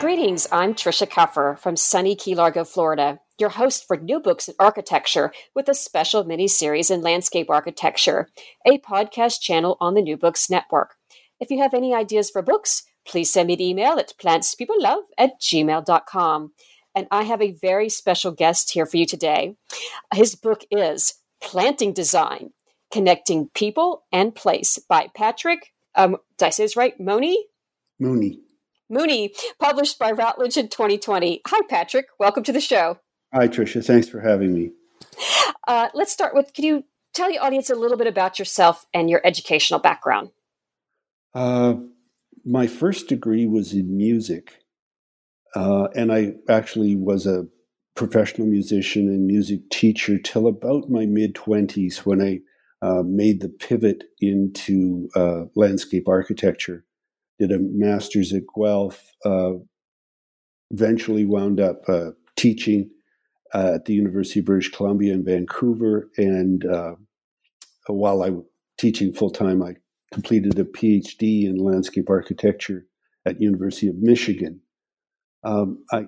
Greetings, I'm Trisha Cuffer from sunny Key Largo, Florida, your host for New Books in Architecture with a special mini series in landscape architecture, a podcast channel on the New Books Network. If you have any ideas for books, please send me an email at plantspeoplelove at gmail.com. And I have a very special guest here for you today. His book is Planting Design Connecting People and Place by Patrick, um, did I say this right? Mooney? Mooney. Mooney, published by Routledge in 2020. Hi, Patrick. Welcome to the show. Hi, Tricia. Thanks for having me. Uh, let's start with can you tell the audience a little bit about yourself and your educational background? Uh, my first degree was in music, uh, and I actually was a professional musician and music teacher till about my mid 20s when I uh, made the pivot into uh, landscape architecture did a master's at Guelph, uh, eventually wound up uh, teaching uh, at the University of British Columbia in Vancouver. And uh, while I was teaching full time, I completed a PhD in landscape architecture at University of Michigan. Um, I,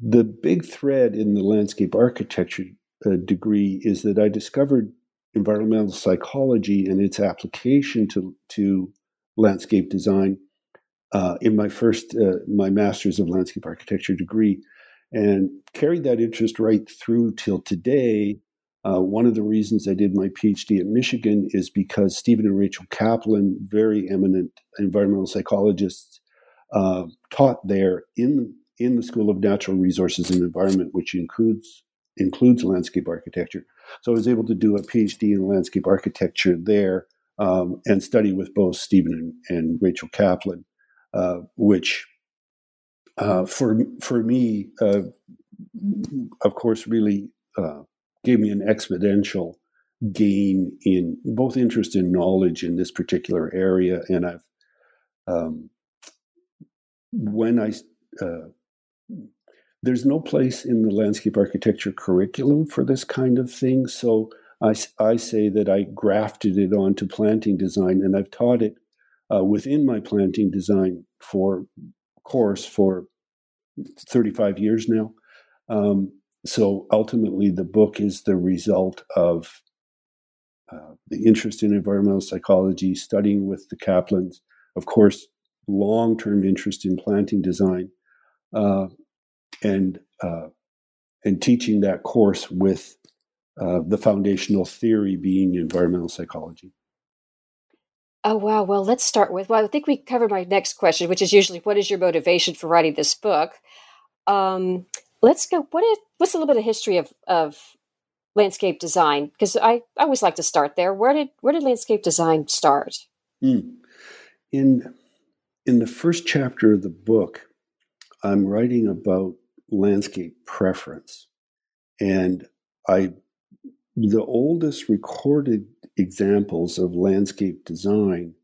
the big thread in the landscape architecture uh, degree is that I discovered environmental psychology and its application to, to landscape design uh, in my first uh, my master's of landscape architecture degree, and carried that interest right through till today. Uh, one of the reasons I did my PhD at Michigan is because Stephen and Rachel Kaplan, very eminent environmental psychologists, uh, taught there in in the School of Natural Resources and Environment, which includes includes landscape architecture. So I was able to do a PhD in landscape architecture there um, and study with both Stephen and, and Rachel Kaplan. Uh, which uh, for for me, uh, of course, really uh, gave me an exponential gain in both interest in knowledge in this particular area, and I've um, when I uh, there's no place in the landscape architecture curriculum for this kind of thing, so I, I say that I grafted it onto planting design, and I've taught it uh, within my planting design for course for 35 years now. Um, so ultimately, the book is the result of uh, the interest in environmental psychology, studying with the Kaplans, of course, long term interest in planting design, uh, and uh, and teaching that course with uh, the foundational theory being environmental psychology. Oh, wow. Well, let's start with, well, I think we covered my next question, which is usually what is your motivation for writing this book? Um, let's go. What is, what's a little bit of history of, of landscape design? Because I, I always like to start there. Where did, where did landscape design start? Mm. In, in the first chapter of the book, I'm writing about landscape preference. And I the oldest recorded examples of landscape design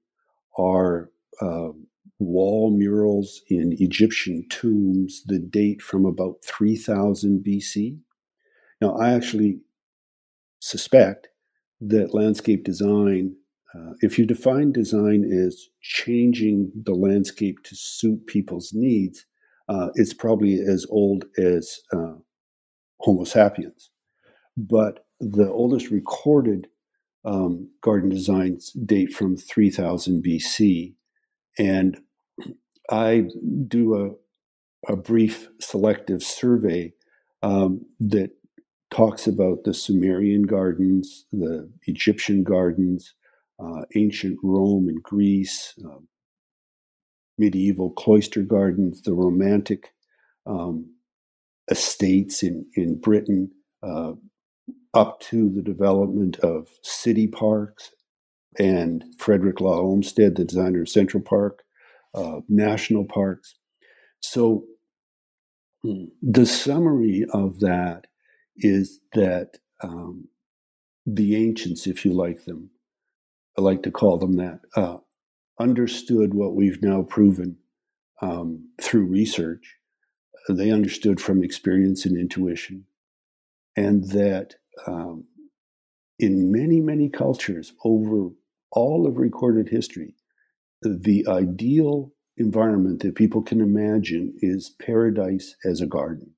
are uh, wall murals in Egyptian tombs that date from about 3000 BC. Now, I actually suspect that landscape design, uh, if you define design as changing the landscape to suit people's needs, uh, it's probably as old as uh, Homo sapiens. But the oldest recorded um, garden designs date from 3000 BC. And I do a, a brief selective survey um, that talks about the Sumerian gardens, the Egyptian gardens, uh, ancient Rome and Greece, uh, medieval cloister gardens, the Romantic um, estates in, in Britain, uh, up to the development of city parks and Frederick Law Olmsted, the designer of Central Park, uh, national parks. So hmm, the summary of that is that um, the ancients, if you like them, I like to call them that, uh, understood what we've now proven um, through research. They understood from experience and intuition, and that um, in many, many cultures over all of recorded history, the ideal environment that people can imagine is paradise as a garden.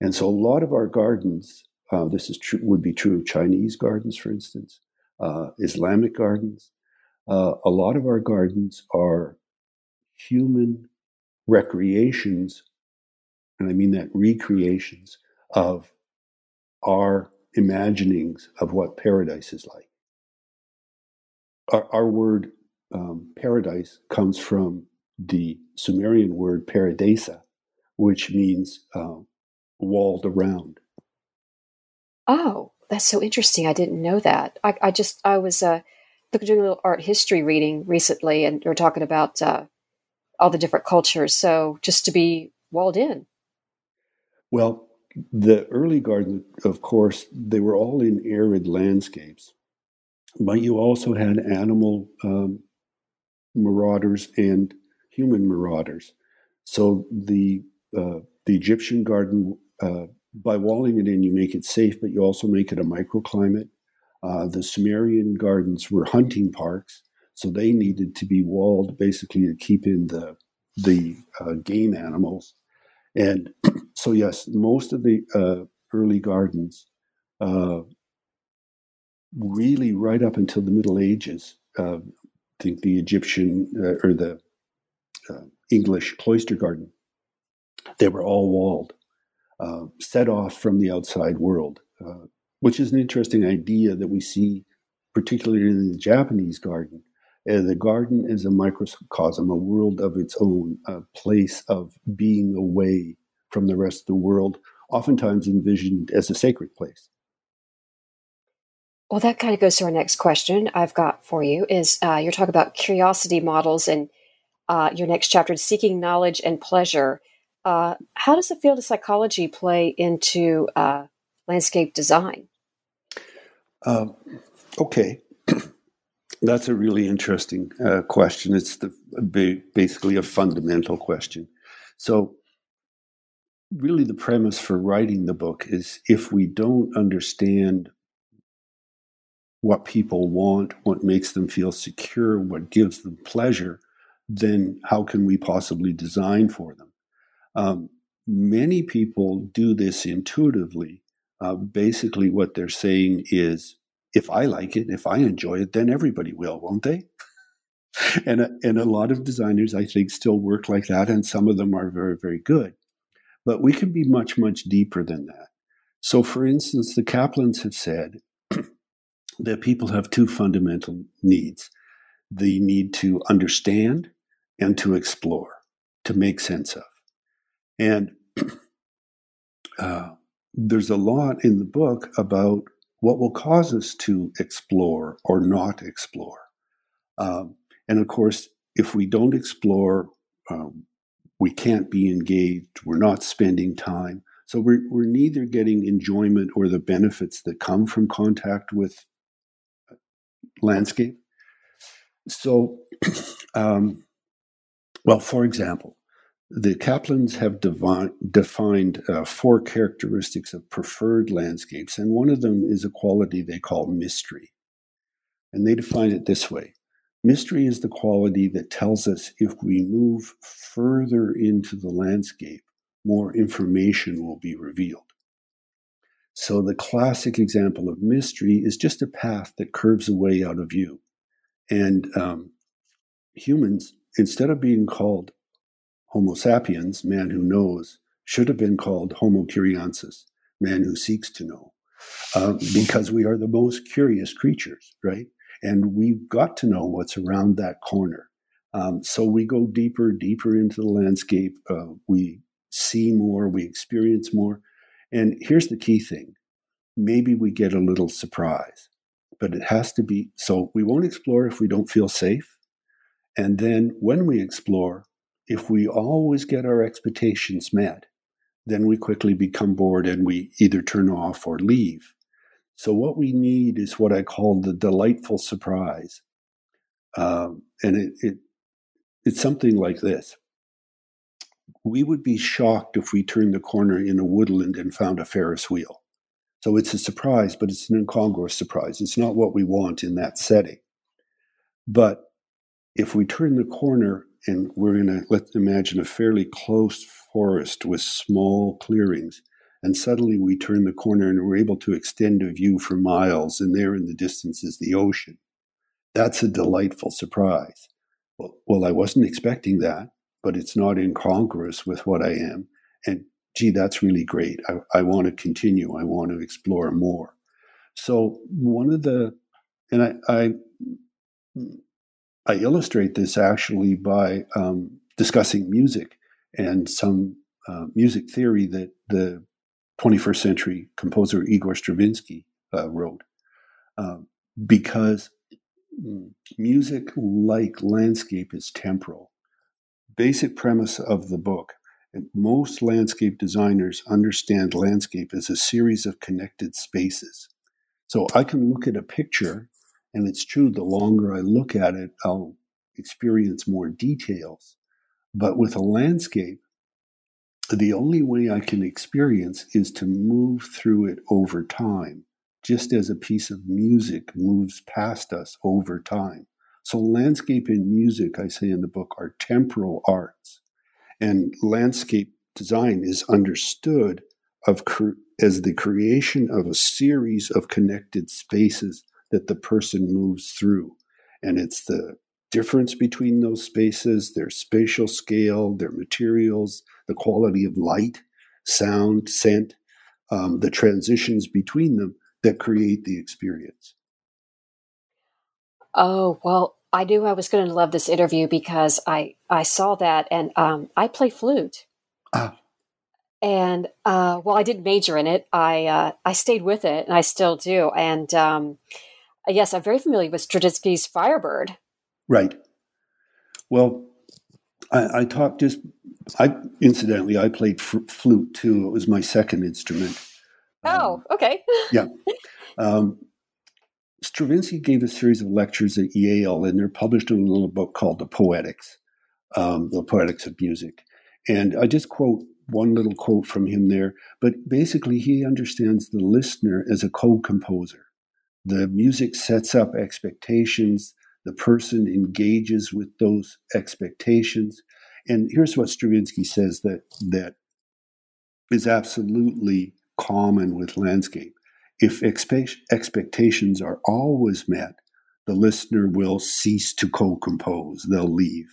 And so a lot of our gardens, uh, this is true, would be true of Chinese gardens, for instance, uh, Islamic gardens. Uh, a lot of our gardens are human recreations, and I mean that recreations of our imaginings of what paradise is like. Our, our word um, paradise comes from the Sumerian word paradesa, which means uh, walled around. Oh, that's so interesting. I didn't know that. I, I just, I was uh, doing a little art history reading recently, and we are talking about uh, all the different cultures. So just to be walled in. Well, the early gardens, of course, they were all in arid landscapes, but you also had animal um, marauders and human marauders. So the uh, the Egyptian garden, uh, by walling it in, you make it safe, but you also make it a microclimate. Uh, the Sumerian gardens were hunting parks, so they needed to be walled basically to keep in the the uh, game animals. And so, yes, most of the uh, early gardens, uh, really right up until the Middle Ages, uh, I think the Egyptian uh, or the uh, English cloister garden, they were all walled, set off from the outside world, which is an interesting idea that we see, particularly in the Japanese garden uh, the garden is a microcosm, a world of its own, a place of being away from the rest of the world, oftentimes envisioned as a sacred place. Well, that kind of goes to our next question I've got for you is uh, you're talking about curiosity models and uh, your next chapter, seeking knowledge and pleasure. Uh, how does the field of psychology play into uh, landscape design? Um, okay. That's a really interesting uh, question. It's the, basically a fundamental question. So, really, the premise for writing the book is if we don't understand what people want, what makes them feel secure, what gives them pleasure, then how can we possibly design for them? Um, many people do this intuitively. Uh, basically, what they're saying is if I like it, if I enjoy it, then everybody will, won't they? and and a lot of designers, I think, still work like that, and some of them are very very good. But we can be much much deeper than that. So, for instance, the Kaplans have said that people have two fundamental needs: the need to understand and to explore, to make sense of, and. Uh, there's a lot in the book about what will cause us to explore or not explore. Um, and of course, if we don't explore, um, we can't be engaged, we're not spending time. So we're, we're neither getting enjoyment or the benefits that come from contact with landscape. So, um, well, for example, the Kaplans have defined uh, four characteristics of preferred landscapes, and one of them is a quality they call mystery. And they define it this way Mystery is the quality that tells us if we move further into the landscape, more information will be revealed. So, the classic example of mystery is just a path that curves away out of view. And um, humans, instead of being called Homo sapiens, man who knows, should have been called Homo curiensis, man who seeks to know, uh, because we are the most curious creatures, right? And we've got to know what's around that corner. Um, so we go deeper, deeper into the landscape. Uh, we see more, we experience more. And here's the key thing maybe we get a little surprise, but it has to be so we won't explore if we don't feel safe. And then when we explore, if we always get our expectations met, then we quickly become bored and we either turn off or leave. So, what we need is what I call the delightful surprise. Um, and it, it, it's something like this We would be shocked if we turned the corner in a woodland and found a Ferris wheel. So, it's a surprise, but it's an incongruous surprise. It's not what we want in that setting. But if we turn the corner and we're in a let's imagine a fairly close forest with small clearings. And suddenly we turn the corner and we're able to extend a view for miles, and there in the distance is the ocean. That's a delightful surprise. Well, well, I wasn't expecting that, but it's not incongruous with what I am. And gee, that's really great. I, I want to continue. I want to explore more. So one of the, and I, I, I illustrate this actually by um, discussing music and some uh, music theory that the 21st century composer Igor Stravinsky uh, wrote, uh, because music, like landscape, is temporal. Basic premise of the book most landscape designers understand landscape as a series of connected spaces. So I can look at a picture, and it's true, the longer I look at it, I'll experience more details. But with a landscape, the only way I can experience is to move through it over time, just as a piece of music moves past us over time. So, landscape and music, I say in the book, are temporal arts. And landscape design is understood of as the creation of a series of connected spaces that the person moves through. And it's the difference between those spaces, their spatial scale, their materials, the quality of light, sound, scent, um, the transitions between them that create the experience. Oh, well, I knew I was going to love this interview because I, I saw that and um, I play flute. Ah. And uh, while I didn't major in it, I uh, I stayed with it, and I still do. And um, yes, I'm very familiar with Stravinsky's Firebird. Right. Well, I, I taught just. I incidentally I played f- flute too. It was my second instrument. Oh, um, okay. yeah. Um, Stravinsky gave a series of lectures at Yale, and they're published in a little book called The Poetics, um, The Poetics of Music. And I just quote one little quote from him there, but basically, he understands the listener as a co composer. The music sets up expectations, the person engages with those expectations. And here's what Stravinsky says that, that is absolutely common with landscape. If expectations are always met, the listener will cease to co compose, they'll leave.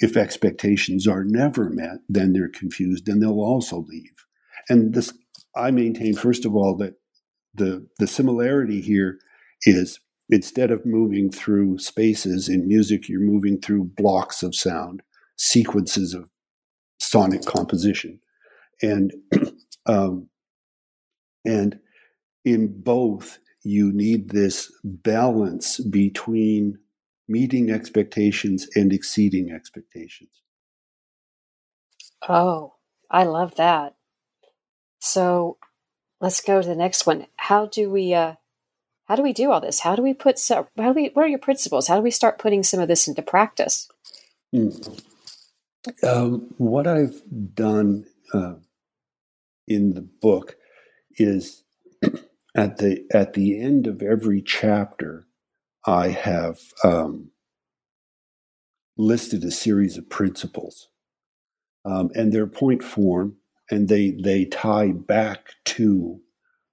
If expectations are never met, then they're confused and they'll also leave. And this, I maintain, first of all, that the, the similarity here is instead of moving through spaces in music, you're moving through blocks of sound, sequences of sonic composition, and um, and in both you need this balance between meeting expectations and exceeding expectations. Oh, I love that. So let's go to the next one. How do we uh, how do we do all this? How do we put so, how do we what are your principles? How do we start putting some of this into practice? Mm. Um, what I've done uh, in the book is at the at the end of every chapter, I have um, listed a series of principles, um, and they're point form, and they they tie back to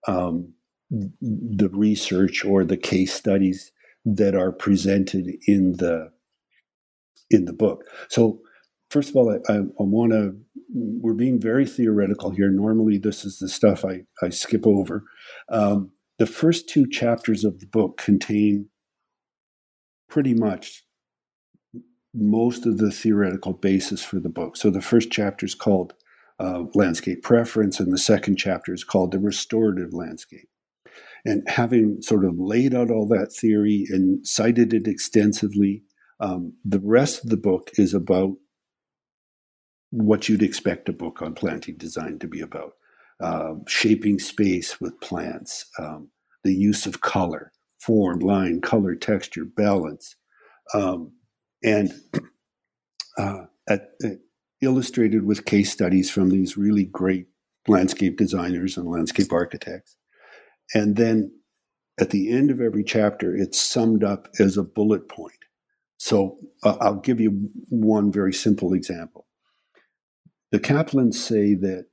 um, the research or the case studies that are presented in the in the book. So, first of all, I, I, I want to. We're being very theoretical here. Normally, this is the stuff I, I skip over. Um, the first two chapters of the book contain pretty much most of the theoretical basis for the book. So, the first chapter is called uh, Landscape Preference, and the second chapter is called The Restorative Landscape. And having sort of laid out all that theory and cited it extensively, um, the rest of the book is about what you'd expect a book on planting design to be about uh, shaping space with plants, um, the use of color, form, line, color, texture, balance, um, and uh, at, illustrated with case studies from these really great landscape designers and landscape architects. And then at the end of every chapter, it's summed up as a bullet point So uh, I'll give you one very simple example. The Kaplans say that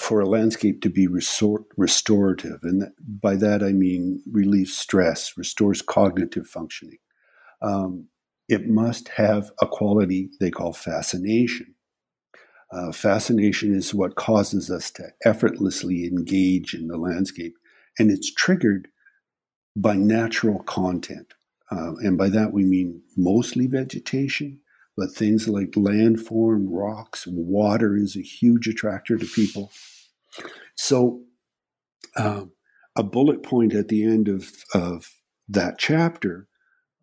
for a landscape to be restorative, and that, by that I mean relieves stress, restores cognitive functioning, um, it must have a quality they call fascination. Uh, fascination is what causes us to effortlessly engage in the landscape, and it's triggered by natural content. Uh, and by that we mean mostly vegetation, but things like landform, rocks, water is a huge attractor to people. So, um, a bullet point at the end of, of that chapter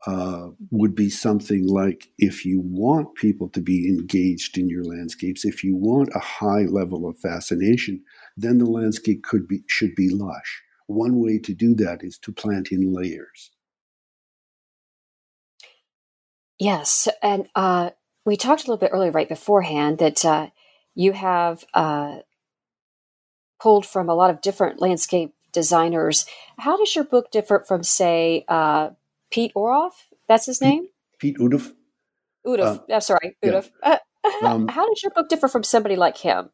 uh, would be something like if you want people to be engaged in your landscapes, if you want a high level of fascination, then the landscape could be should be lush. One way to do that is to plant in layers. Yes, and uh, we talked a little bit earlier, right beforehand, that uh, you have uh, pulled from a lot of different landscape designers. How does your book differ from, say, uh, Pete Oroff? That's his name. Pete Udof. Udof. Uh, sorry, Udof. Yeah. Uh, um, how does your book differ from somebody like him?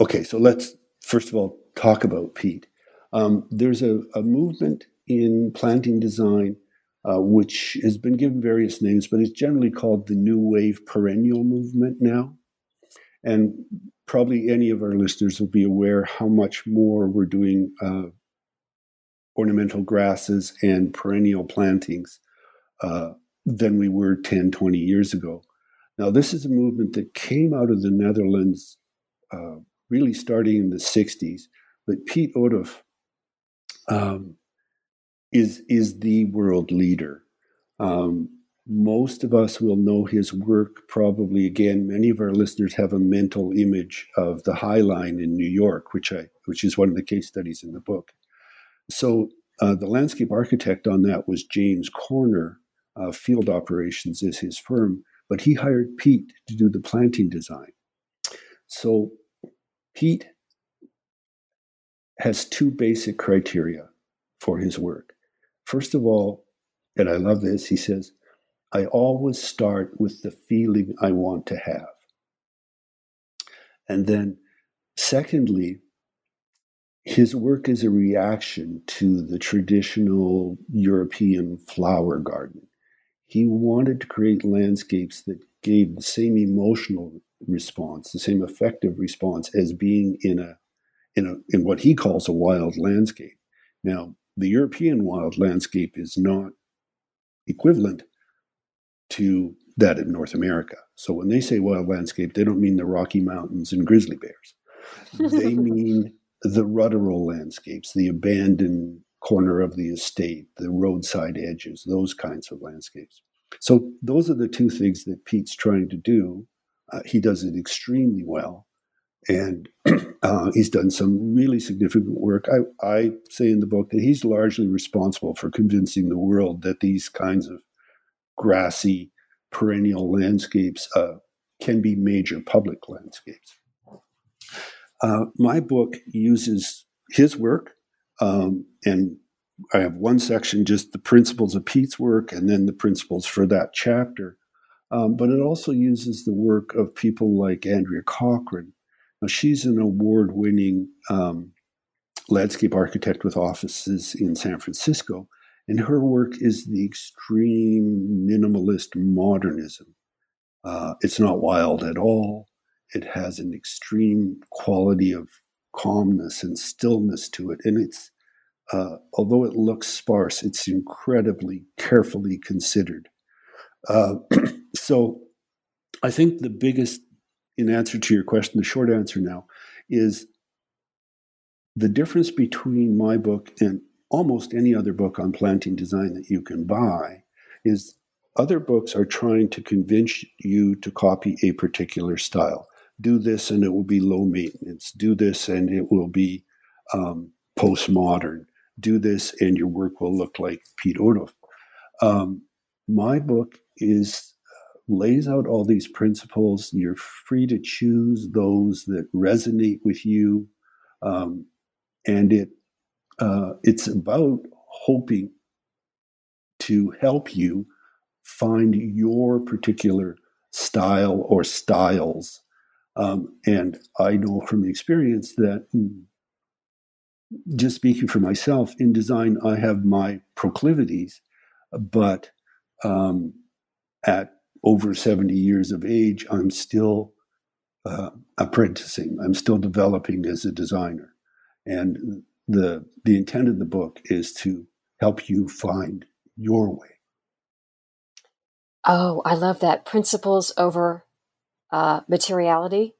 Okay, so let's first of all talk about Pete. Um, there's a, a movement in planting design uh, which has been given various names, but it's generally called the New Wave Perennial Movement now. And probably any of our listeners will be aware how much more we're doing uh, ornamental grasses and perennial plantings uh, than we were 10, 20 years ago. Now, this is a movement that came out of the Netherlands uh, really starting in the 60s, but Piet Oudolf um, is is the world leader. Um, most of us will know his work probably again many of our listeners have a mental image of the high line in new york which i which is one of the case studies in the book so uh, the landscape architect on that was james corner uh, field operations is his firm but he hired pete to do the planting design so pete has two basic criteria for his work First of all, and I love this, he says, I always start with the feeling I want to have. And then, secondly, his work is a reaction to the traditional European flower garden. He wanted to create landscapes that gave the same emotional response, the same affective response as being in a in a in what he calls a wild landscape. Now, the European wild landscape is not equivalent to that in North America. So when they say wild landscape, they don't mean the Rocky Mountains and grizzly bears. they mean the ruderal landscapes, the abandoned corner of the estate, the roadside edges, those kinds of landscapes. So those are the two things that Pete's trying to do. Uh, he does it extremely well and uh, he's done some really significant work. I, I say in the book that he's largely responsible for convincing the world that these kinds of grassy, perennial landscapes uh, can be major public landscapes. Uh, my book uses his work, um, and I have one section just the principles of Pete's work, and then the principles for that chapter. Um, but it also uses the work of people like Andrea Cochran, now, she's an award winning um, landscape architect with offices in San Francisco, and her work is the extreme minimalist modernism. Uh, it's not wild at all. It has an extreme quality of calmness and stillness to it. And it's, uh, although it looks sparse, it's incredibly carefully considered. Uh, so I think the biggest in answer to your question, the short answer now is the difference between my book and almost any other book on planting design that you can buy is other books are trying to convince you to copy a particular style. Do this and it will be low maintenance. Do this and it will be um, postmodern. Do this and your work will look like Piet Oudolf. Um, my book is lays out all these principles. You're free to choose those that resonate with you, um, and it uh, it's about hoping to help you find your particular style or styles. Um, and I know from experience that just speaking for myself in design, I have my proclivities, but um, at over 70 years of age, I'm still uh, apprenticing. I'm still developing as a designer. And the, the intent of the book is to help you find your way. Oh, I love that. Principles over uh, materiality.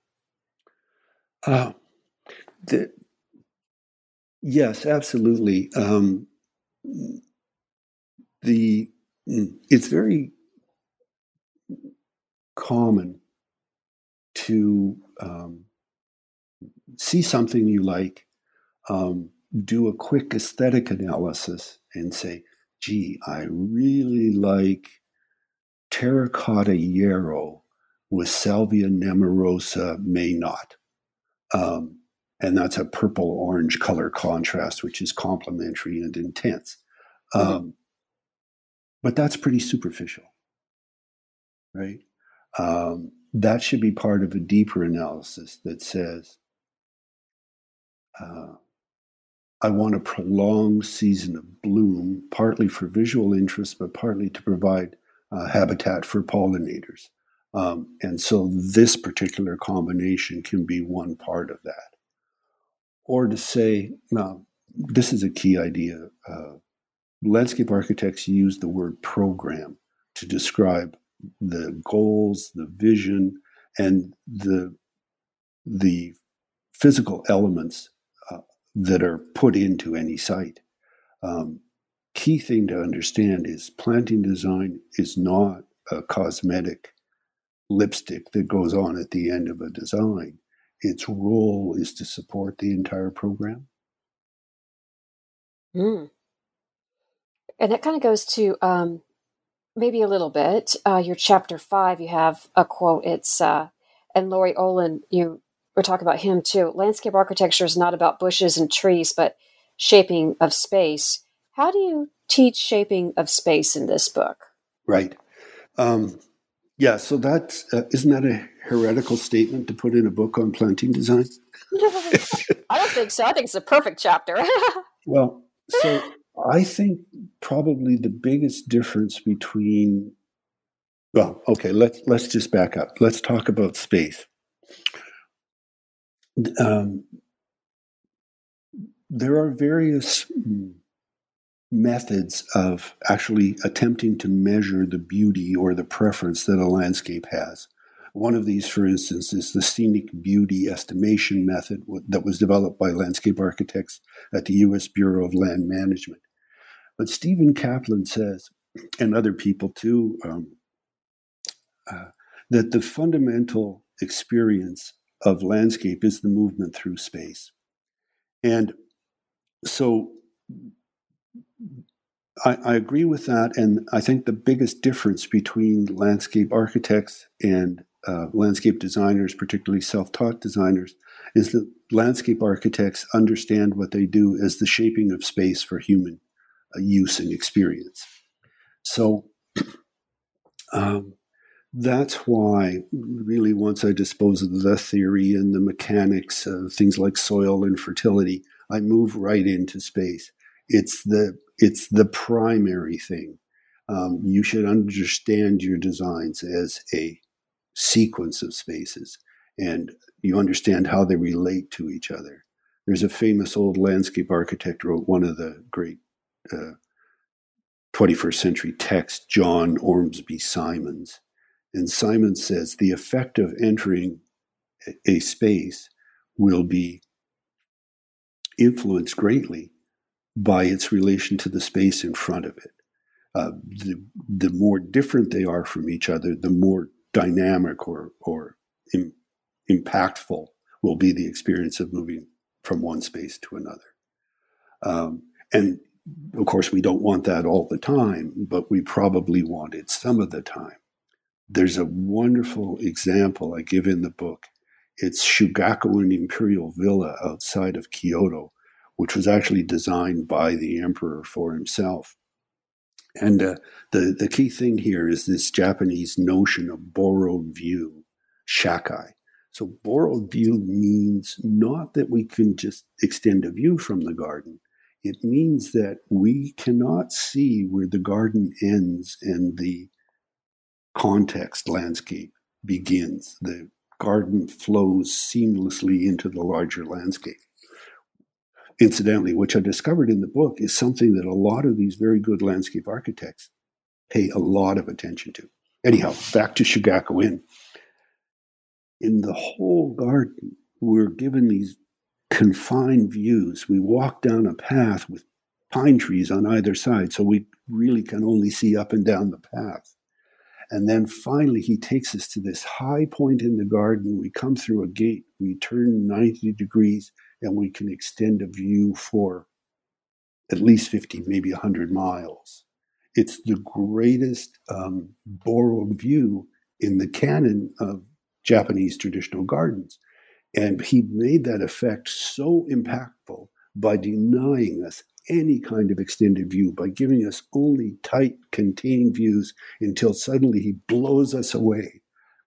Uh, the, yes, absolutely. Um, the it's very common to um, see something you like, um, do a quick aesthetic analysis, and say, gee, I really like terracotta yarrow with salvia nemorosa May Night. Um, and that's a purple orange color contrast, which is complementary and intense. Mm-hmm. Um, but that's pretty superficial, right? Um, that should be part of a deeper analysis that says, uh, I want a prolonged season of bloom, partly for visual interest, but partly to provide uh, habitat for pollinators. Um, and so this particular combination can be one part of that. Or to say, now, this is a key idea. Uh, landscape architects use the word program to describe the goals, the vision, and the the physical elements uh, that are put into any site. Um, key thing to understand is planting design is not a cosmetic lipstick that goes on at the end of a design. Its role is to support the entire program. Mm. And that kind of goes to um, maybe a little bit. Uh, your chapter five, you have a quote. It's uh, and Laurie Olin. You were talking about him too. Landscape architecture is not about bushes and trees, but shaping of space. How do you teach shaping of space in this book? Right. Um, yeah. So that's uh, isn't that a heretical statement to put in a book on planting design? I don't think so. I think it's a perfect chapter. well, so I think probably the biggest difference between well, okay, let's let's just back up. Let's talk about space. Um, there are various methods of actually attempting to measure the beauty or the preference that a landscape has. One of these, for instance, is the scenic beauty estimation method that was developed by landscape architects at the U.S. Bureau of Land Management. But Stephen Kaplan says, and other people too, um, uh, that the fundamental experience of landscape is the movement through space. And so I, I, agree with that. And I think the biggest difference between landscape architects and uh, landscape designers, particularly self taught designers, is that landscape architects understand what they do as the shaping of space for human uh, use and experience. So um, that's why, really, once I dispose of the theory and the mechanics of things like soil and fertility, I move right into space. It's the it's the primary thing. Um, you should understand your designs as a sequence of spaces, and you understand how they relate to each other. There's a famous old landscape architect wrote one of the great uh, 21st century texts, John Ormsbee Simonds, and Simonds says the effect of entering a space will be influenced greatly by its relation to the space in front of it. Uh, the, the more different they are from each other, the more dynamic or, or Im- impactful will be the experience of moving from one space to another. Um, and of course, we don't want that all the time, but we probably want it some of the time. There's a wonderful example I give in the book. It's Shugakuin Imperial Villa outside of Kyoto which was actually designed by the emperor for himself. And uh, the, the key thing here is this Japanese notion of borrowed view, shakkei. So borrowed view means not that we can just extend a view from the garden. It means that we cannot see where the garden ends and the context landscape begins. The garden flows seamlessly into the larger landscape. Incidentally, which I discovered in the book is something that a lot of these very good landscape architects pay a lot of attention to. Anyhow, back to Shugakuin. In the whole garden, we're given these confined views. We walk down a path with pine trees on either side, so we really can only see up and down the path. And then finally, he takes us to this high point in the garden. We come through a gate, we turn 90 degrees, and we can extend a view for at least 50, maybe 100 miles. It's the greatest um, borrowed view in the canon of Japanese traditional gardens. And he made that effect so impactful by denying us any kind of extended view, by giving us only tight, contained views until suddenly he blows us away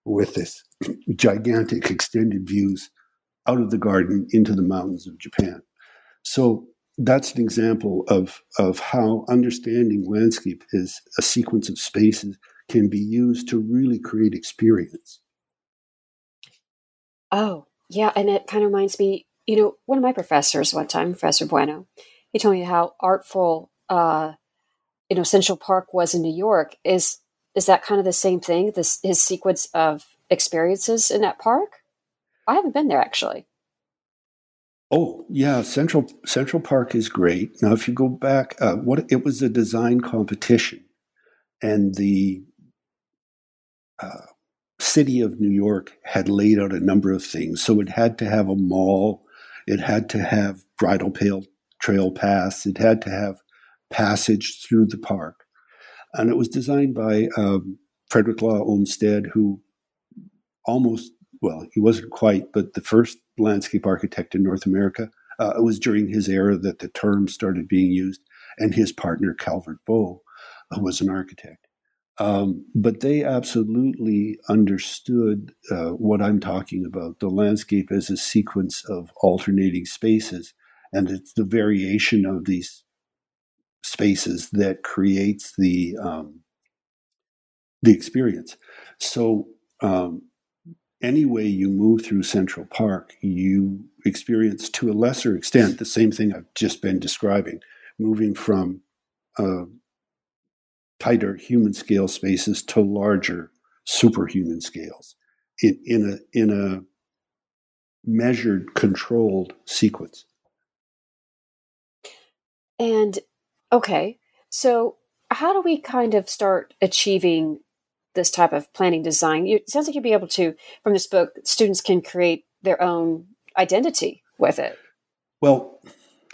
with this gigantic extended views out of the garden into the mountains of Japan. So that's an example of, of how understanding landscape as a sequence of spaces can be used to really create experience. Oh, yeah. And it kind of reminds me, you know, one of my professors one time, Professor Bueno, he told me how artful, uh, you know, Central Park was in New York. Is is that kind of the same thing? This his sequence of experiences in that park? I haven't been there actually. Oh yeah, Central Central Park is great. Now, if you go back, uh, what it was a design competition, and the uh, city of New York had laid out a number of things. So it had to have a mall, it had to have bridle trail, trail paths, it had to have passage through the park, and it was designed by um, Frederick Law Olmsted, who almost well, he wasn't quite, but the first landscape architect in North America. Uh, it was during his era that the term started being used, and his partner, Calvert Vaux, who was an architect. Um, but they absolutely understood uh, what I'm talking about the landscape as a sequence of alternating spaces. And it's the variation of these spaces that creates the um, the experience. So um, any way you move through Central Park, you experience to a lesser extent the same thing I've just been describing, moving from uh, tighter human scale spaces to larger superhuman scales in, in a in a measured, controlled sequence. And okay, so how do we kind of start achieving this type of planning design, it sounds like you'd be able to, from this book, students can create their own identity with it. Well,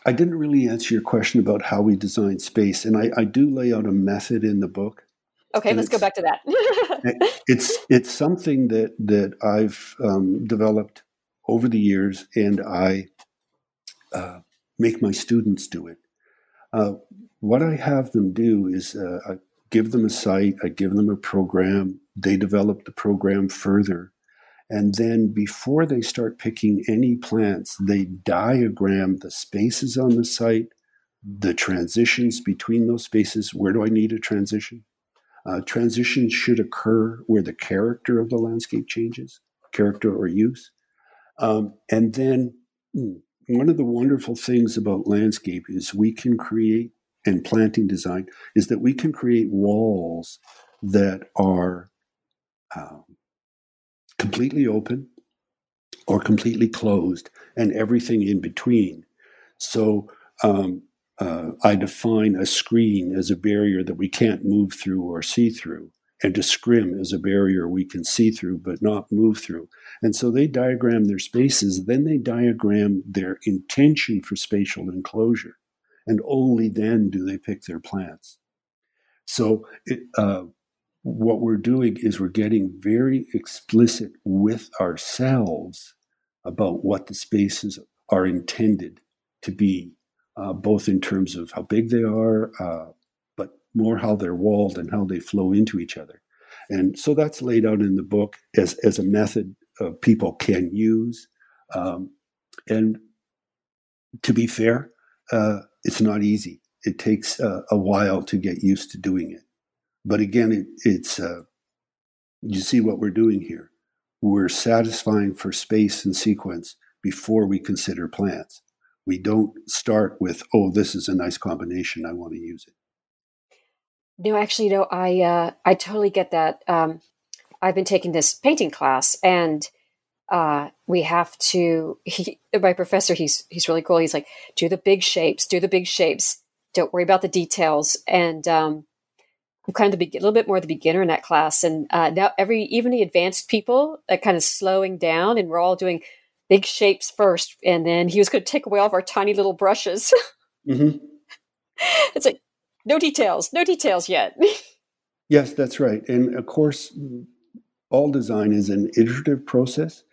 I didn't really answer your question about how we design space, and I, I do lay out a method in the book. Okay, let's go back to that. it's it's something that that I've um, developed over the years, and I uh, make my students do it. Uh, what I have them do is uh, give them a site, I give them a program, they develop the program further. And then before they start picking any plants, they diagram the spaces on the site, the transitions between those spaces. Where do I need a transition? Uh, transitions should occur where the character of the landscape changes, character or use. Um, and then hmm, one of the wonderful things about landscape is we can create and planting design is that we can create walls that are um, completely open or completely closed and everything in between. So um, uh, I define a screen as a barrier that we can't move through or see through, and a scrim as a barrier we can see through but not move through. And so they diagram their spaces, then they diagram their intention for spatial enclosure and only then do they pick their plants. So, it, uh, what we're doing is we're getting very explicit with ourselves about what the spaces are intended to be, uh, both in terms of how big they are, uh, but more how they're walled and how they flow into each other. And so that's laid out in the book as, as a method people can use. Um, and to be fair, uh, it's not easy. It takes uh, a while to get used to doing it. But again, it, it's uh, you see what we're doing here. We're satisfying for space and sequence before we consider plants. We don't start with, oh, this is a nice combination. I want to use it. No, actually, no, I uh, I totally get that. Um, I've been taking this painting class, and uh, we have to. He, my professor, he's he's really cool. He's like, do the big shapes, do the big shapes. Don't worry about the details. And um, I'm kind of the, a little bit more the beginner in that class, and uh, now every even the advanced people are kind of slowing down, and we're all doing big shapes first, and then he was going to take away all of our tiny little brushes. Mm-hmm. it's like no details, no details yet. yes, that's right. And of course, all design is an iterative process.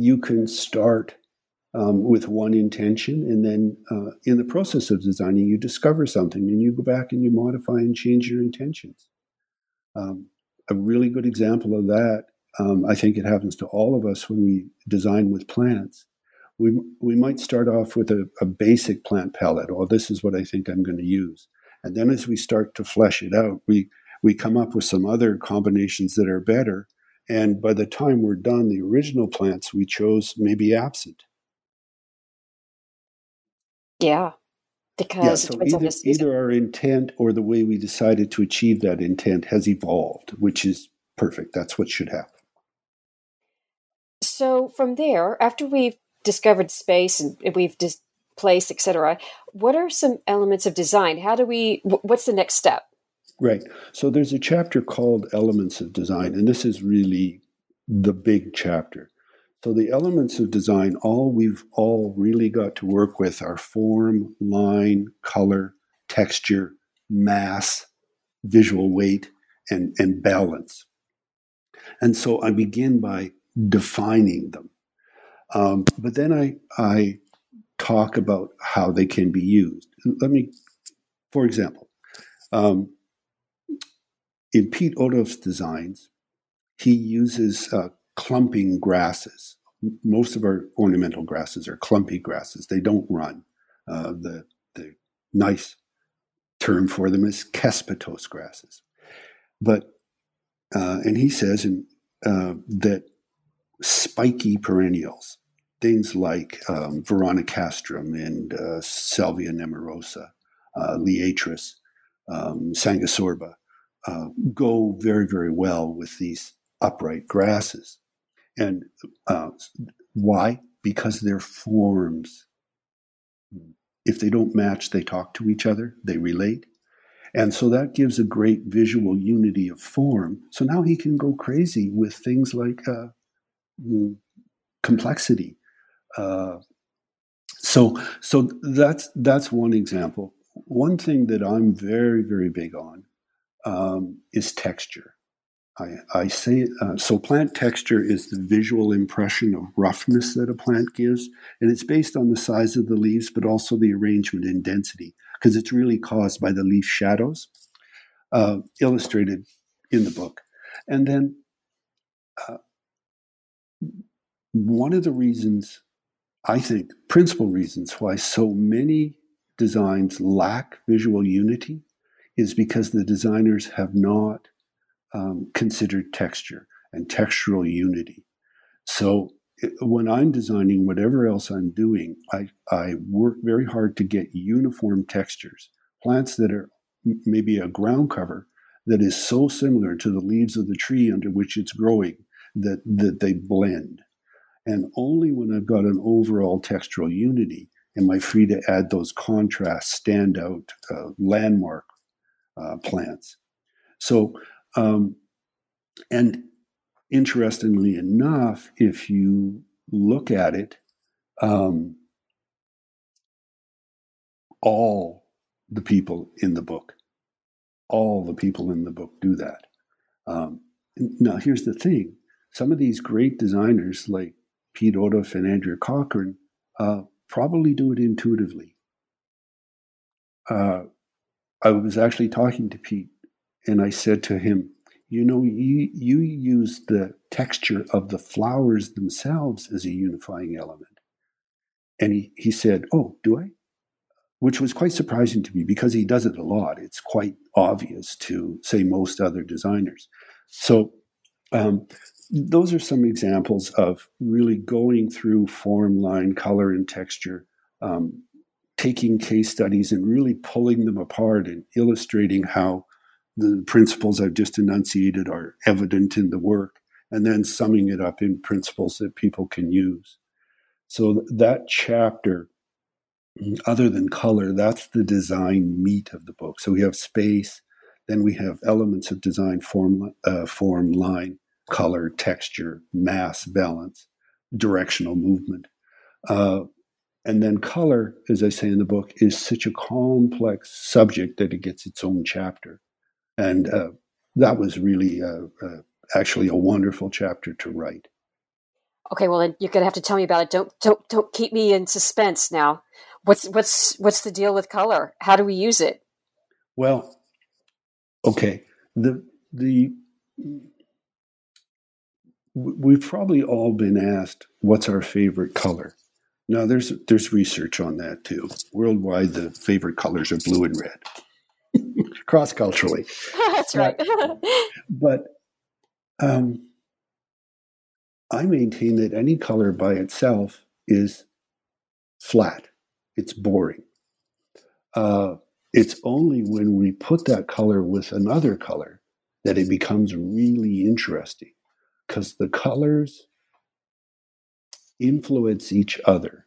You can start um, with one intention, and then uh, in the process of designing, you discover something, and you go back and you modify and change your intentions. Um, a really good example of that, um, I think it happens to all of us when we design with plants. We, we might start off with a, a basic plant palette, or oh, this is what I think I'm going to use. And then as we start to flesh it out, we, we come up with some other combinations that are better. And by the time we're done, the original plants we chose may be absent. Yeah. Because yeah, so either, either our intent or the way we decided to achieve that intent has evolved, which is perfect. That's what should happen. So from there, after we've discovered space and we've dis- place, etc. What are some elements of design? How do we? What's the next step? Right. So there's a chapter called Elements of Design, and this is really the big chapter. So the elements of design, all we've all really got to work with are form, line, color, texture, mass, visual weight, and, and balance. And so I begin by defining them. Um, but then I, I talk about how they can be used. Let me, for example, um, in Piet Oudolf's designs, he uses uh, clumping grasses. Most of our ornamental grasses are clumpy grasses. They don't run. Uh, the, the nice term for them is cespitose grasses. But, uh, and he says in, uh, that spiky perennials, things like um, Veronicastrum and uh, Salvia nemorosa, uh, Liatris, um, Sanguisorba, uh, go very, very well with these upright grasses. And uh, why? Because their forms, if they don't match, they talk to each other, they relate. And so that gives a great visual unity of form. So now he can go crazy with things like uh, mm, complexity uh, so so that's that's one example. One thing that I'm very very big on um, is texture. I, I say uh, so. Plant texture is the visual impression of roughness that a plant gives, and it's based on the size of the leaves, but also the arrangement and density, because it's really caused by the leaf shadows, uh, illustrated in the book. And then uh, one of the reasons I think, principal reasons why so many designs lack visual unity is because the designers have not um, considered texture and textural unity. So when I'm designing whatever else I'm doing, I, I work very hard to get uniform textures. Plants that are maybe a ground cover that is so similar to the leaves of the tree under which it's growing that, that they blend. And only when I've got an overall textural unity am I free to add those contrast, standout, uh, landmark uh, plants. So, um, and interestingly enough, if you look at it, um, all the people in the book, all the people in the book do that. Um, now, here's the thing some of these great designers, like Piet Oudolfs and Andrea Cochran uh, probably do it intuitively. Uh, I was actually talking to Piet, and I said to him, "You know, you you use the texture of the flowers themselves as a unifying element." And he he said, "Oh, do I?" Which was quite surprising to me because he does it a lot. It's quite obvious to say most other designers. So um, those are some examples of really going through form, line, color, and texture, um, taking case studies and really pulling them apart and illustrating how the principles I've just enunciated are evident in the work, and then summing it up in principles that people can use. So that chapter, other than color, that's the design meat of the book. So we have space, then we have elements of design, form, uh, form, line, color, texture, mass, balance, directional movement. Uh, and then color, as I say in the book, is such a complex subject that it gets its own chapter. And uh, that was really uh, uh actually a wonderful chapter to write. Okay, well then you're gonna have to tell me about it. Don't don't don't keep me in suspense now. What's what's what's the deal with color? How do we use it? Well, okay. The the we've probably all been asked what's our favorite color. Now there's there's research on that too. Worldwide, the favorite colors are blue and red, cross culturally. That's right. but um, I maintain that any color by itself is flat. It's boring. Uh, it's only when we put that color with another color that it becomes really interesting because the colors influence each other.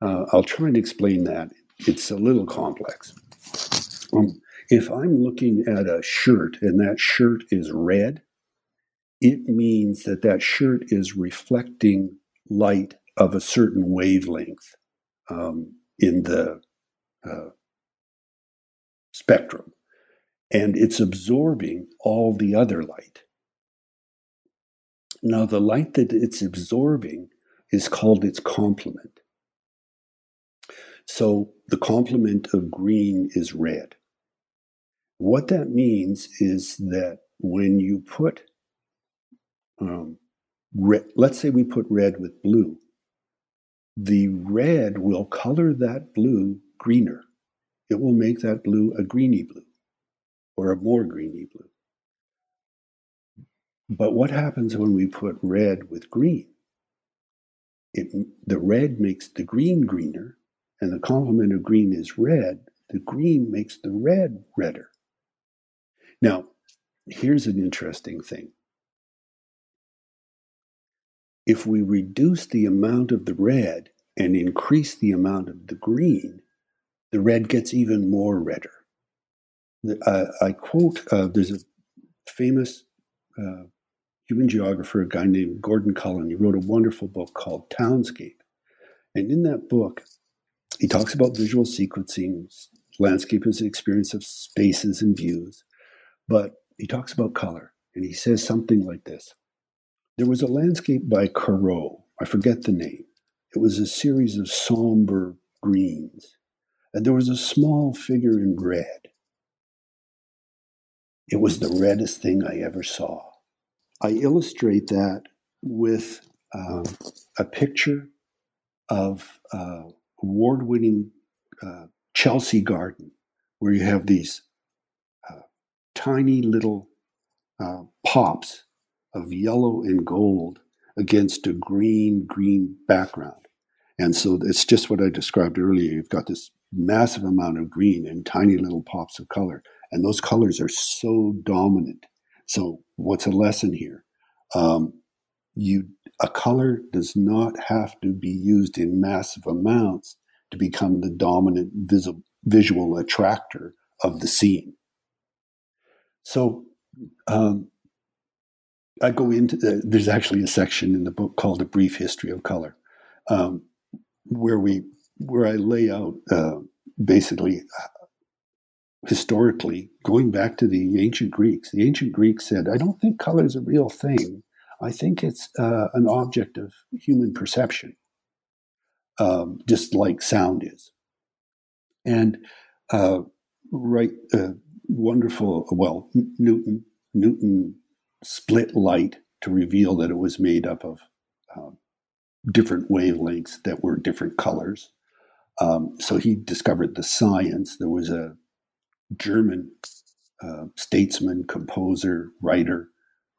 Uh, I'll try and explain that. It's a little complex. Um, if I'm looking at a shirt and that shirt is red, it means that that shirt is reflecting light of a certain wavelength um, in the uh, spectrum. And it's absorbing all the other light. Now, the light that it's absorbing is called its complement. So the complement of green is red. What that means is that when you put, um, red, let's say we put red with blue, the red will color that blue greener. It will make that blue a greeny blue or a more greeny blue. But what happens when we put red with green? It, the red makes the green greener, and the complement of green is red. The green makes the red redder. Now, here's an interesting thing. If we reduce the amount of the red and increase the amount of the green, the red gets even more redder. Uh, I quote, uh, there's a famous uh, human geographer, a guy named Gordon Cullen. He wrote a wonderful book called Townscape. And in that book, he talks about visual sequencing. Landscape is an experience of spaces and views. But he talks about color. And he says something like this There was a landscape by Corot. I forget the name. It was a series of somber greens. And there was a small figure in red. It was the reddest thing I ever saw. I illustrate that with um, a picture of uh, award winning uh, Chelsea garden, where you have these uh, tiny little uh, pops of yellow and gold against a green, green background. And so it's just what I described earlier. You've got this massive amount of green and tiny little pops of color. And those colors are so dominant so, what's a lesson here? Um, you a color does not have to be used in massive amounts to become the dominant visual, visual attractor of the scene. So, um, I go into the, there's actually a section in the book called "A Brief History of Color," um, where we where I lay out uh, basically historically, going back to the ancient Greeks, the ancient Greeks said, I don't think color is a real thing. I think it's uh, an object of human perception, um, just like sound is. And uh, right, uh, wonderful. Well, Newton Newton split light to reveal that it was made up of uh, different wavelengths that were different colors. Um, so he discovered the science. There was a German uh, statesman, composer, writer,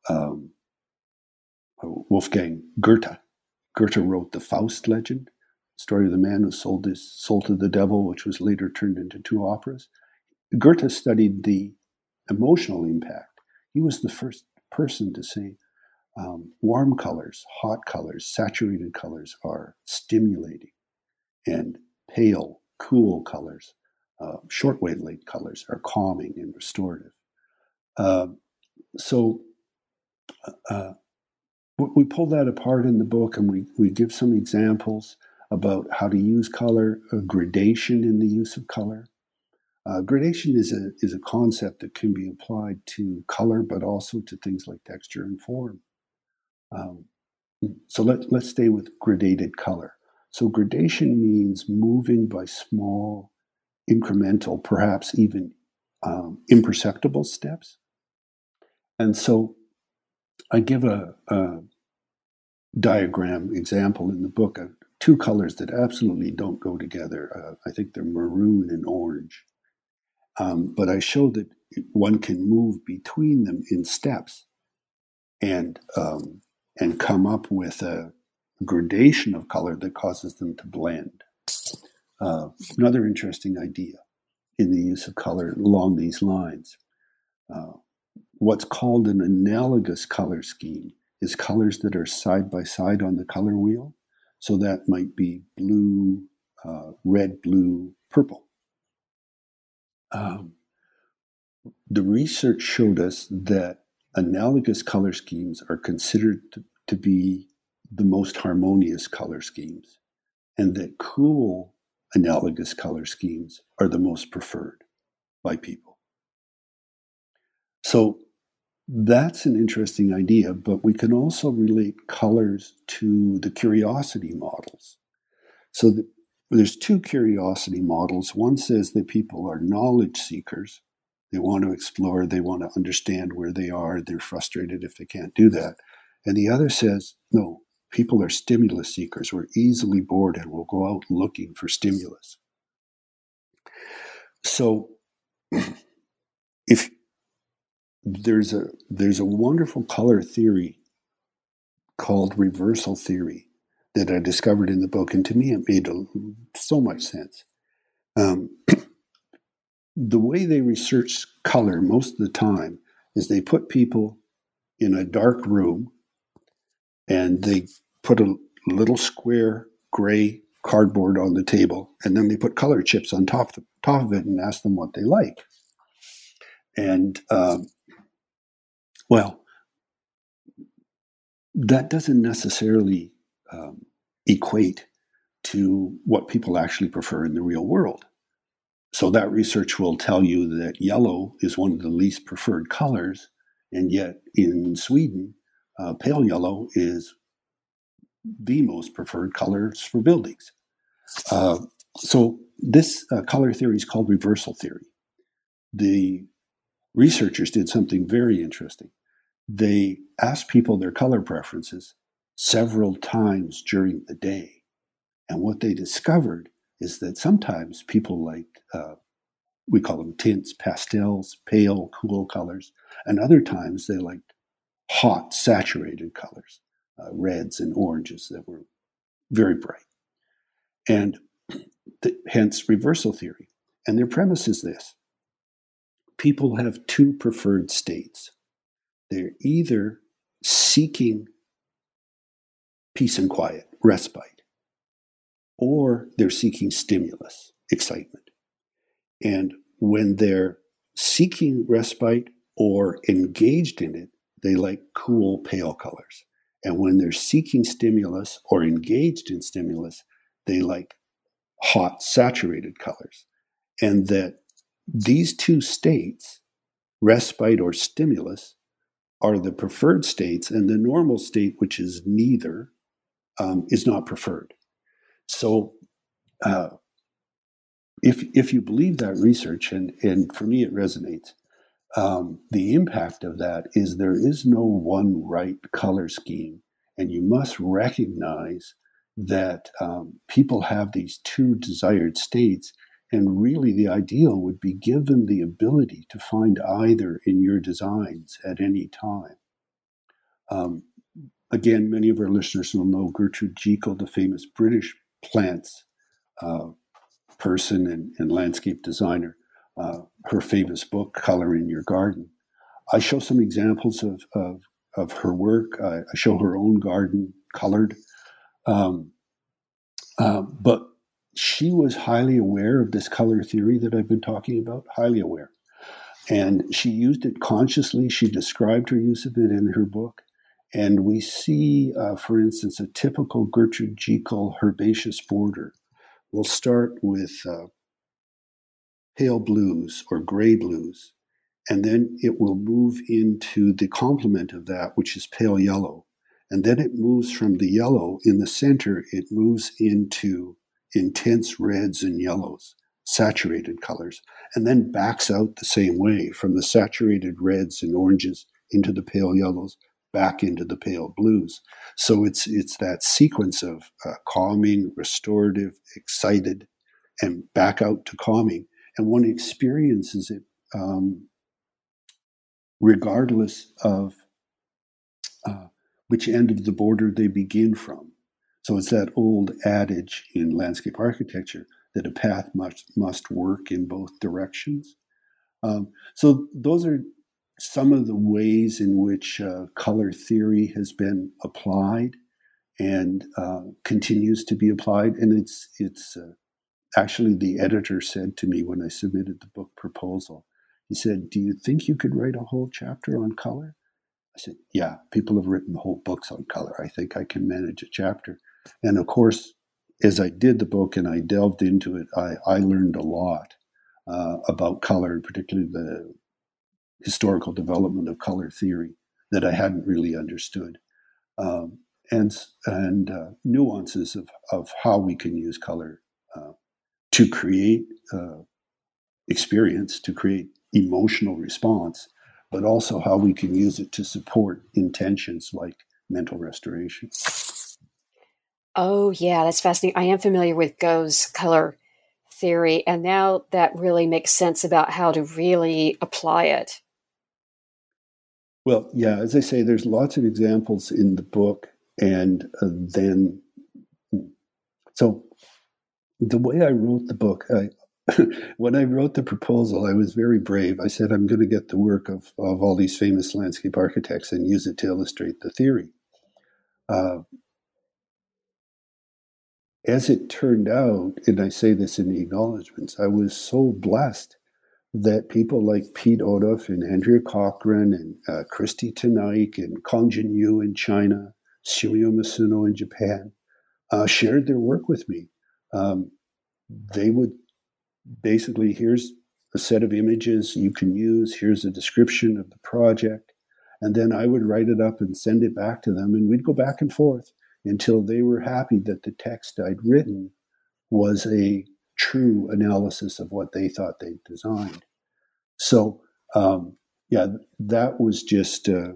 um, Wolfgang Goethe. Goethe wrote the Faust legend, story of the man who sold his soul to the devil, which was later turned into two operas. Goethe studied the emotional impact. He was the first person to say um, warm colors, hot colors, saturated colors are stimulating, and pale, cool colors, uh, short wavelength colors are calming and restorative. Uh, so uh, we pull that apart in the book and we, we give some examples about how to use color, gradation in the use of color. Uh, gradation is a, is a concept that can be applied to color, but also to things like texture and form. Um, so let, let's stay with gradated color. So gradation means moving by small, incremental, perhaps even um, imperceptible steps. And so I give a, a diagram example in the book of two colors that absolutely don't go together. Uh, I think they're maroon and orange. Um, but I show that one can move between them in steps and um, and come up with a gradation of color that causes them to blend. Uh, another interesting idea in the use of color along these lines. Uh, what's called an analogous color scheme is colors that are side by side on the color wheel. So that might be blue, uh, red, blue, purple. Um, the research showed us that analogous color schemes are considered to, to be the most harmonious color schemes, and that cool analogous color schemes are the most preferred by people. So that's an interesting idea, but we can also relate colors to the curiosity models. So the, there's two curiosity models. One says that people are knowledge seekers. They want to explore, they want to understand where they are, they're frustrated if they can't do that. And the other says, no, people are stimulus seekers. We're easily bored and we'll go out looking for stimulus. So if there's a there's a wonderful color theory called reversal theory that I discovered in the book, and to me it made a, so much sense. Um, the way they research color most of the time is they put people in a dark room and they put a little square gray cardboard on the table, and then they put color chips on top of, top of it and ask them what they like. And um, well, that doesn't necessarily um, equate to what people actually prefer in the real world. So that research will tell you that yellow is one of the least preferred colors, and yet in Sweden, uh, pale yellow is the most preferred colors for buildings. Uh, so this uh, color theory is called reversal theory. The researchers did something very interesting. They asked people their color preferences several times during the day. And what they discovered is that sometimes people liked, uh, we call them tints, pastels, pale, cool colors, and other times they liked hot, saturated colors, uh, reds and oranges that were very bright. And hence reversal theory. And their premise is this people have two preferred states. They're either seeking peace and quiet, respite, or they're seeking stimulus, excitement. And when they're seeking respite or engaged in it, they like cool, pale colors. And when they're seeking stimulus or engaged in stimulus, they like hot, saturated colors. And that these two states, respite or stimulus, are the preferred states, and the normal state, which is neither, um, is not preferred. So, uh, if if you believe that research, and and for me it resonates, um, the impact of that is there is no one right color scheme, and you must recognize that um, people have these two desired states, and really the ideal would be give them the ability to find either in your designs at any time. Um, again, many of our listeners will know Gertrude Jekyll, the famous British plants uh, person and, and landscape designer uh, her famous book, Color in Your Garden. I show some examples of, of, of her work. I, I, show her own garden colored. Um, uh, but she was highly aware of this color theory that I've been talking about, highly aware. And she used it consciously. She described her use of it in her book. And we see, uh, for instance, a typical Gertrude Jekyll herbaceous border. We'll start with uh, pale blues or gray blues. And then it will move into the complement of that, which is pale yellow. And then it moves from the yellow in the center, it moves into intense reds and yellows, saturated colors, and then backs out the same way from the saturated reds and oranges into the pale yellows, back into the pale blues. So it's it's that sequence of uh, calming, restorative, excited, and back out to calming and one experiences it um, regardless of uh, which end of the border they begin from. So it's that old adage in landscape architecture that a path must must work in both directions. Um, so those are some of the ways in which uh, color theory has been applied and uh, continues to be applied, and it's it's uh, actually the editor said to me when I submitted the book proposal, he said, Do you think you could write a whole chapter on color? I said, Yeah, people have written whole books on color. I think I can manage a chapter. And of course, as I did the book and I delved into it, I, I learned a lot uh, about color, and particularly the historical development of color theory that I hadn't really understood. Um, and and uh, nuances of, of how we can use color uh, to create uh, experience, to create emotional response, but also how we can use it to support intentions like mental restoration. Oh, yeah, that's fascinating. I am familiar with Goethe's color theory, and now that really makes sense about how to really apply it. Well, yeah, as I say, there's lots of examples in the book, and uh, then so the way I wrote the book, I, when I wrote the proposal, I was very brave. I said, I'm going to get the work of, of all these famous landscape architects and use it to illustrate the theory. Uh, as it turned out, and I say this in the acknowledgments, I was so blessed that people like Piet Oudolf and Andrea Cochran and uh, Christy Ten Eyck and Kongjian Yu in China, Shunmyo Masuno in Japan, uh, shared their work with me um, they would basically here's a set of images you can use, here's a description of the project. And then I would write it up and send it back to them, and we'd go back and forth until they were happy that the text I'd written was a true analysis of what they thought they'd designed. So, um, yeah, that was just uh,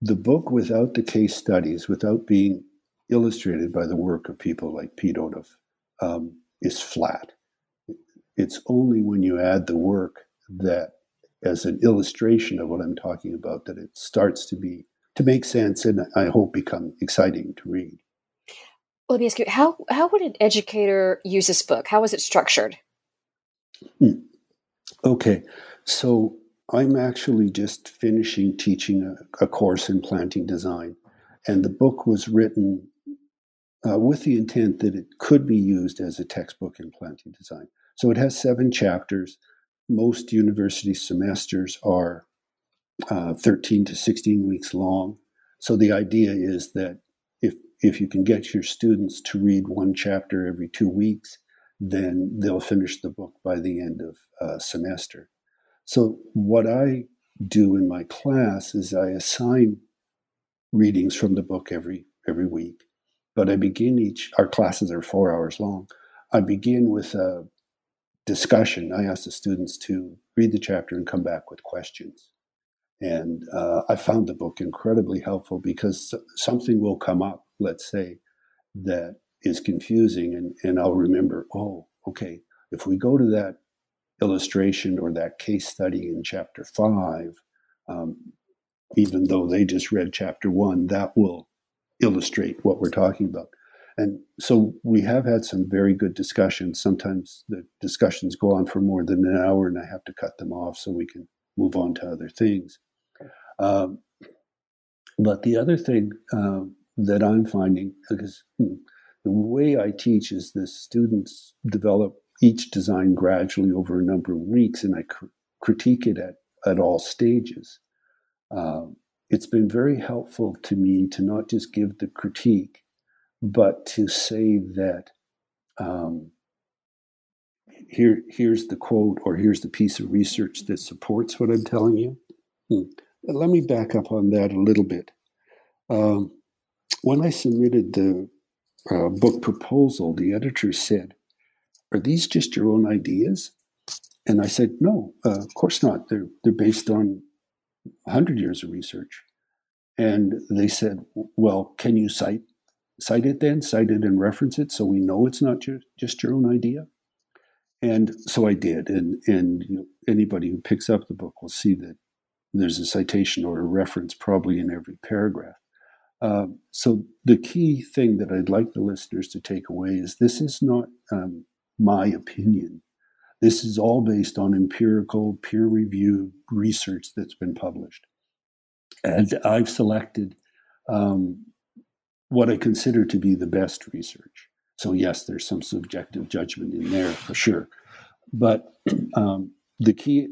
the book without the case studies, without being illustrated by the work of people like Piet Oudolf, um, is flat. It's only when you add the work that, as an illustration of what I'm talking about, that it starts to be to make sense and I hope become exciting to read. Let me ask you how how would an educator use this book? How is it structured? Hmm. Okay, so I'm actually just finishing teaching a, a course in planting design, and the book was written uh, with the intent that it could be used as a textbook in planting design. So it has seven chapters. Most university semesters are uh, 13 to 16 weeks long. So the idea is that if if you can get your students to read one chapter every two weeks, then they'll finish the book by the end of uh, semester. So what I do in my class is I assign readings from the book every every week but I begin each, our classes are four hours long. I begin with a discussion. I ask the students to read the chapter and come back with questions. And uh, I found the book incredibly helpful because something will come up, let's say, that is confusing, and, and I'll remember, oh, okay, if we go to that illustration or that case study in chapter five, um, even though they just read chapter one, that will illustrate what we're talking about. And so we have had some very good discussions. Sometimes the discussions go on for more than an hour, and I have to cut them off so we can move on to other things. Um, but the other thing uh, that I'm finding, because hmm, the way I teach is the students develop each design gradually over a number of weeks, and I cr- critique it at, at all stages. Um, it's been very helpful to me to not just give the critique, but to say that um, here, here's the quote or here's the piece of research that supports what I'm telling you. Hmm. Let me back up on that a little bit. Um, when I submitted the uh, book proposal, the editor said, Are these just your own ideas? And I said, No, uh, of course not. They're, they're based on 100 years of research. And they said, Well, can you cite, cite it then? Cite it and reference it so we know it's not just your own idea? And so I did. And, and you know, anybody who picks up the book will see that there's a citation or a reference probably in every paragraph. Uh, so the key thing that I'd like the listeners to take away is this is not um, my opinion. This is all based on empirical, peer-reviewed research that's been published, and I've selected um, what I consider to be the best research. So yes, there's some subjective judgment in there for sure, but um, the key.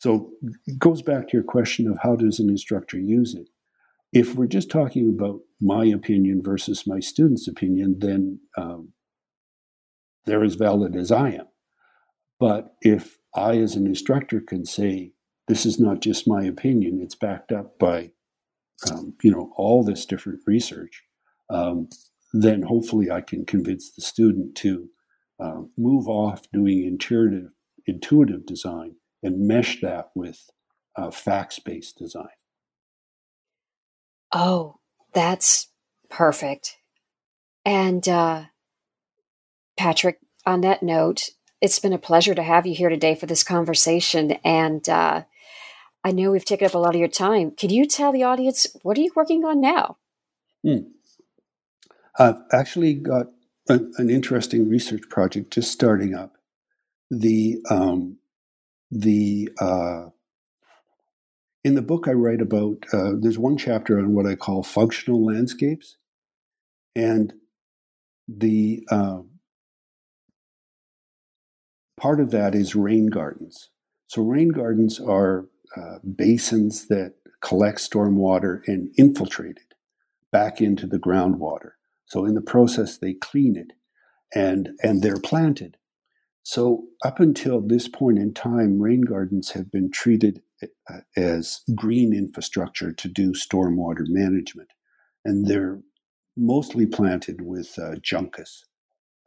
So it goes back to your question of how does an instructor use it if we're just talking about my opinion versus my student's opinion, then um, they're as valid as I am. But if I, as an instructor, can say, this is not just my opinion, it's backed up by, um, you know, all this different research, um, then hopefully I can convince the student to uh, move off doing intuitive, intuitive design and mesh that with uh, facts-based design. Oh, that's perfect. And uh, Patrick, on that note, it's been a pleasure to have you here today for this conversation. And uh, I know we've taken up a lot of your time. Can you tell the audience what are you working on now? Hmm. I've actually got a, an interesting research project just starting up. The um, the uh, in the book, I write about uh, there's one chapter on what I call functional landscapes, and the uh, part of that is rain gardens. So rain gardens are uh, basins that collect stormwater and infiltrate it back into the groundwater. So in the process, they clean it, and and they're planted. So up until this point in time, rain gardens have been treated uh, as green infrastructure to do stormwater management. And they're mostly planted with uh, juncus,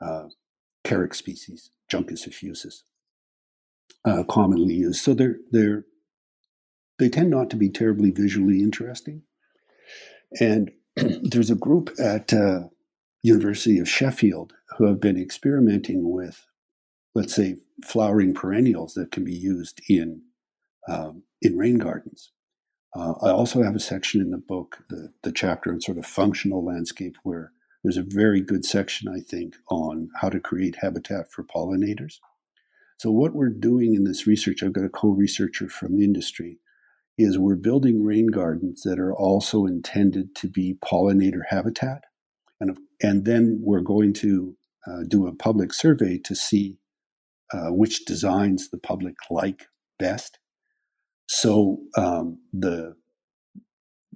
uh, species, Juncus effusus, uh, commonly used. So they're, they're, they tend not to be terribly visually interesting. And there's a group at uh, University of Sheffield who have been experimenting with, let's say, flowering perennials that can be used in um, in rain gardens. Uh, I also have a section in the book, the, the chapter on sort of functional landscape, where there's a very good section, I think, on how to create habitat for pollinators. So, what we're doing in this research, I've got a co researcher from the industry, is we're building rain gardens that are also intended to be pollinator habitat. And, and then we're going to uh, do a public survey to see uh, which designs the public like best. So um, the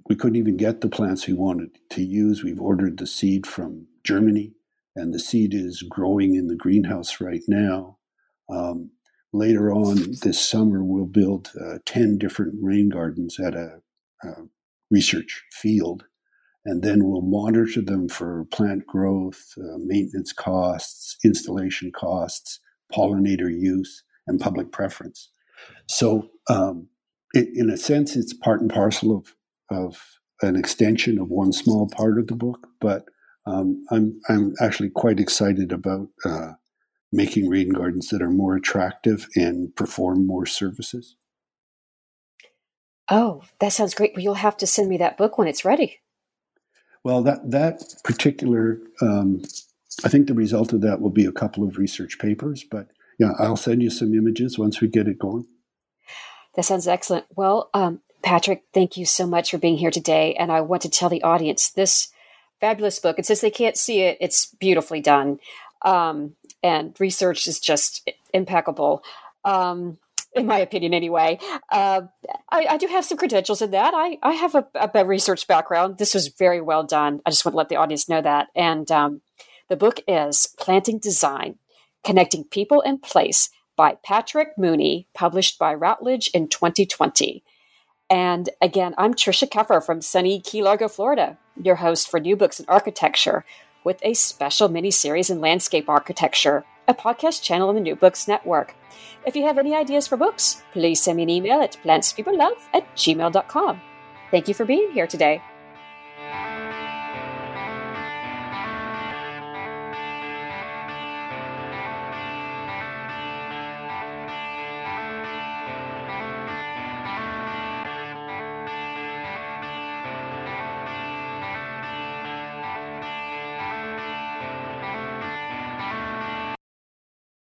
we couldn't even get the plants we wanted to use. We've ordered the seed from Germany, and the seed is growing in the greenhouse right now. Um, later on this summer, we'll build uh, 10 different rain gardens at a, a research field. and then we'll monitor them for plant growth, uh, maintenance costs, installation costs, pollinator use, and public preference. So, um, it, in a sense, it's part and parcel of, of an extension of one small part of the book, but um, I'm, I'm actually quite excited about uh, making rain gardens that are more attractive and perform more services. Oh, that sounds great. Well, you'll have to send me that book when it's ready. Well, that that particular, um, I think the result of that will be a couple of research papers. But yeah, I'll send you some images once we get it going. That sounds excellent. Well, um, Patrick, thank you so much for being here today. And I want to tell the audience this fabulous book. And since they can't see it, it's beautifully done. Um, and research is just impeccable. Um, in my opinion, anyway. Uh, I, I, do have some credentials in that. I, I have a, a, research background. This was very well done. I just want to let the audience know that. And um, the book is Planting Design Connecting People and Place by Patrick Mooney, published by Routledge in 2020. And again, I'm Trisha Keffer from sunny Key Largo, Florida, your host for New Books in Architecture, with a special mini series in landscape architecture, a podcast channel on the New Books Network. If you have any ideas for books, please send me an email at plantspeoplelove at gmail.com. Thank you for being here today.